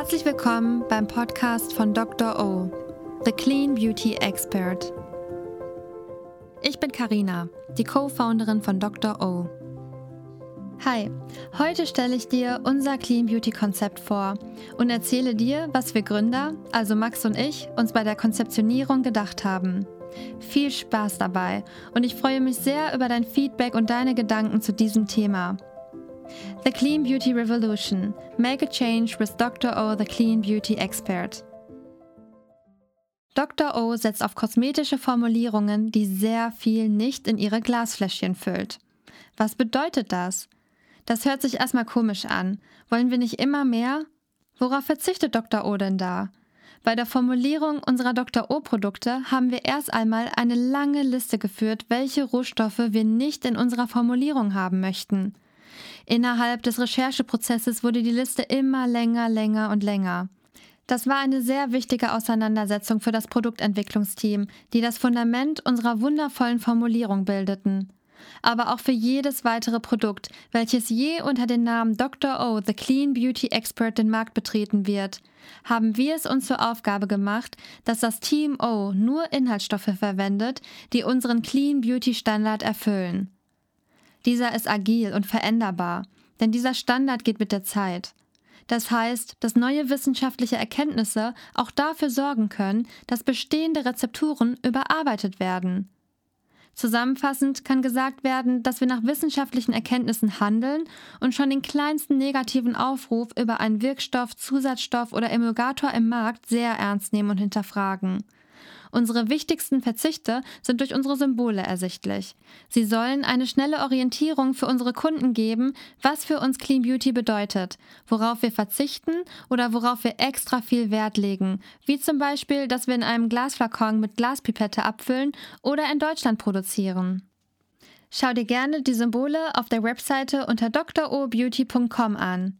Herzlich willkommen beim Podcast von Dr. O, The Clean Beauty Expert. Ich bin Karina, die Co-Founderin von Dr. O. Hi, heute stelle ich dir unser Clean Beauty Konzept vor und erzähle dir, was wir Gründer, also Max und ich, uns bei der Konzeptionierung gedacht haben. Viel Spaß dabei und ich freue mich sehr über dein Feedback und deine Gedanken zu diesem Thema. The Clean Beauty Revolution. Make a change with Dr. O, the Clean Beauty Expert. Dr. O setzt auf kosmetische Formulierungen, die sehr viel nicht in ihre Glasfläschchen füllt. Was bedeutet das? Das hört sich erstmal komisch an. Wollen wir nicht immer mehr? Worauf verzichtet Dr. O denn da? Bei der Formulierung unserer Dr. O-Produkte haben wir erst einmal eine lange Liste geführt, welche Rohstoffe wir nicht in unserer Formulierung haben möchten. Innerhalb des Rechercheprozesses wurde die Liste immer länger, länger und länger. Das war eine sehr wichtige Auseinandersetzung für das Produktentwicklungsteam, die das Fundament unserer wundervollen Formulierung bildeten. Aber auch für jedes weitere Produkt, welches je unter dem Namen Dr. O, The Clean Beauty Expert, den Markt betreten wird, haben wir es uns zur Aufgabe gemacht, dass das Team O nur Inhaltsstoffe verwendet, die unseren Clean Beauty Standard erfüllen. Dieser ist agil und veränderbar, denn dieser Standard geht mit der Zeit. Das heißt, dass neue wissenschaftliche Erkenntnisse auch dafür sorgen können, dass bestehende Rezepturen überarbeitet werden. Zusammenfassend kann gesagt werden, dass wir nach wissenschaftlichen Erkenntnissen handeln und schon den kleinsten negativen Aufruf über einen Wirkstoff, Zusatzstoff oder Emulgator im Markt sehr ernst nehmen und hinterfragen. Unsere wichtigsten Verzichte sind durch unsere Symbole ersichtlich. Sie sollen eine schnelle Orientierung für unsere Kunden geben, was für uns Clean Beauty bedeutet, worauf wir verzichten oder worauf wir extra viel Wert legen, wie zum Beispiel, dass wir in einem Glasflakon mit Glaspipette abfüllen oder in Deutschland produzieren. Schau dir gerne die Symbole auf der Webseite unter drobeauty.com an.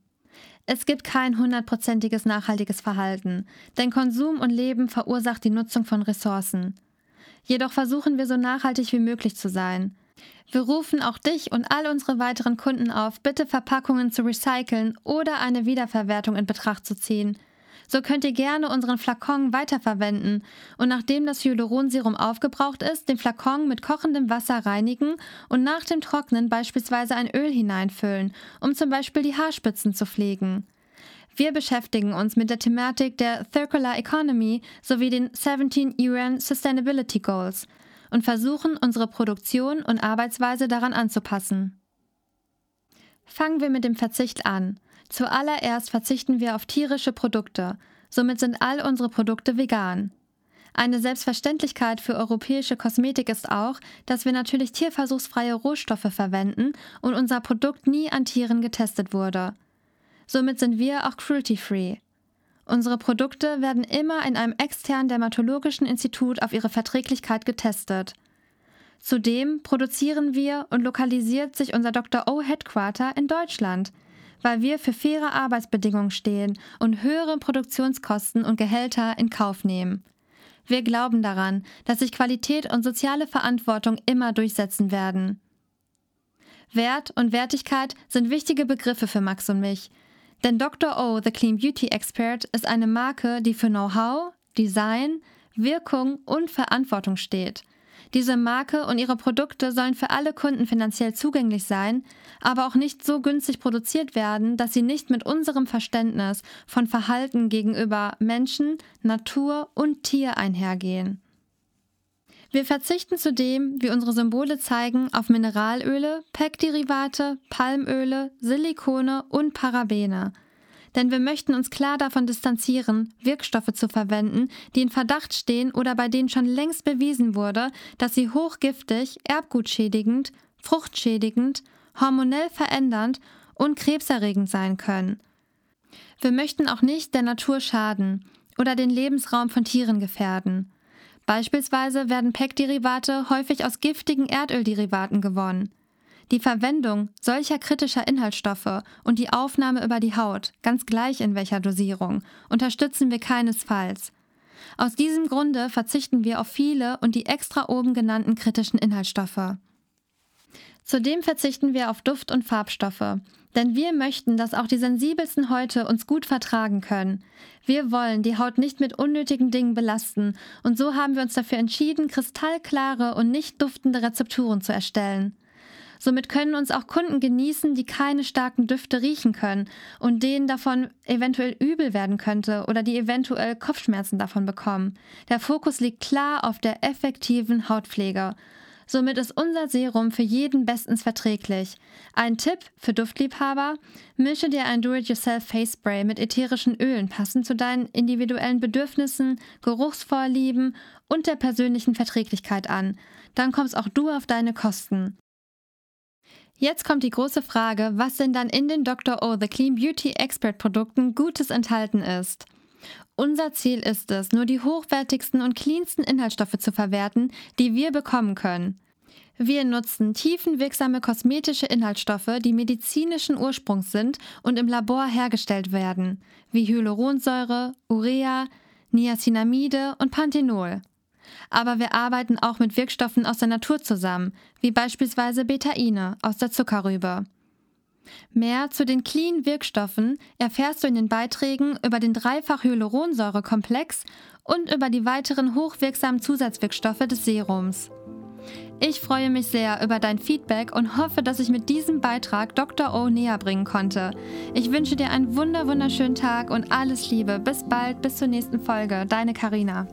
Es gibt kein hundertprozentiges nachhaltiges Verhalten, denn Konsum und Leben verursacht die Nutzung von Ressourcen. Jedoch versuchen wir so nachhaltig wie möglich zu sein. Wir rufen auch dich und all unsere weiteren Kunden auf, bitte Verpackungen zu recyceln oder eine Wiederverwertung in Betracht zu ziehen – so könnt ihr gerne unseren Flakon weiterverwenden und nachdem das Hyaluronserum aufgebraucht ist, den Flakon mit kochendem Wasser reinigen und nach dem Trocknen beispielsweise ein Öl hineinfüllen, um zum Beispiel die Haarspitzen zu pflegen. Wir beschäftigen uns mit der Thematik der Circular Economy sowie den 17 UN Sustainability Goals und versuchen, unsere Produktion und Arbeitsweise daran anzupassen. Fangen wir mit dem Verzicht an. Zuallererst verzichten wir auf tierische Produkte, somit sind all unsere Produkte vegan. Eine Selbstverständlichkeit für europäische Kosmetik ist auch, dass wir natürlich tierversuchsfreie Rohstoffe verwenden und unser Produkt nie an Tieren getestet wurde. Somit sind wir auch cruelty-free. Unsere Produkte werden immer in einem externen dermatologischen Institut auf ihre Verträglichkeit getestet. Zudem produzieren wir und lokalisiert sich unser Dr. O Headquarter in Deutschland – weil wir für faire Arbeitsbedingungen stehen und höhere Produktionskosten und Gehälter in Kauf nehmen. Wir glauben daran, dass sich Qualität und soziale Verantwortung immer durchsetzen werden. Wert und Wertigkeit sind wichtige Begriffe für Max und mich. Denn Dr. O, The Clean Beauty Expert, ist eine Marke, die für Know-how, Design, Wirkung und Verantwortung steht. Diese Marke und ihre Produkte sollen für alle Kunden finanziell zugänglich sein, aber auch nicht so günstig produziert werden, dass sie nicht mit unserem Verständnis von Verhalten gegenüber Menschen, Natur und Tier einhergehen. Wir verzichten zudem, wie unsere Symbole zeigen, auf Mineralöle, PEC-Derivate, Palmöle, Silikone und Parabene – denn wir möchten uns klar davon distanzieren, Wirkstoffe zu verwenden, die in Verdacht stehen oder bei denen schon längst bewiesen wurde, dass sie hochgiftig, erbgutschädigend, fruchtschädigend, hormonell verändernd und krebserregend sein können. Wir möchten auch nicht der Natur schaden oder den Lebensraum von Tieren gefährden. Beispielsweise werden PEC-Derivate häufig aus giftigen Erdölderivaten gewonnen. Die Verwendung solcher kritischer Inhaltsstoffe und die Aufnahme über die Haut, ganz gleich in welcher Dosierung, unterstützen wir keinesfalls. Aus diesem Grunde verzichten wir auf viele und die extra oben genannten kritischen Inhaltsstoffe. Zudem verzichten wir auf Duft- und Farbstoffe, Denn wir möchten, dass auch die sensibelsten Häute uns gut vertragen können. Wir wollen die Haut nicht mit unnötigen Dingen belasten und so haben wir uns dafür entschieden, kristallklare und nicht duftende Rezepturen zu erstellen. Somit können uns auch Kunden genießen, die keine starken Düfte riechen können und denen davon eventuell übel werden könnte oder die eventuell Kopfschmerzen davon bekommen. Der Fokus liegt klar auf der effektiven Hautpflege. Somit ist unser Serum für jeden bestens verträglich. Ein Tipp für Duftliebhaber: Mische dir ein Do-it-yourself Face Spray mit ätherischen Ölen passend zu deinen individuellen Bedürfnissen, Geruchsvorlieben und der persönlichen Verträglichkeit an. Dann kommst auch du auf deine Kosten. Jetzt kommt die große Frage, was denn dann in den Dr. O The Clean Beauty Expert Produkten Gutes enthalten ist. Unser Ziel ist es, nur die hochwertigsten und cleansten Inhaltsstoffe zu verwerten, die wir bekommen können. Wir nutzen tiefenwirksame kosmetische Inhaltsstoffe, die medizinischen Ursprungs sind und im Labor hergestellt werden, wie Hyaluronsäure, Urea, Niacinamide und Panthenol. Aber wir arbeiten auch mit Wirkstoffen aus der Natur zusammen, wie beispielsweise Betaine aus der Zuckerrübe. Mehr zu den Clean-Wirkstoffen erfährst du in den Beiträgen über den Dreifach-Hyaluronsäure-Komplex und über die weiteren hochwirksamen Zusatzwirkstoffe des Serums. Ich freue mich sehr über dein Feedback und hoffe, dass ich mit diesem Beitrag Dr. O näher bringen konnte. Ich wünsche dir einen wunder wunderschönen Tag und alles Liebe. Bis bald, bis zur nächsten Folge. Deine Karina.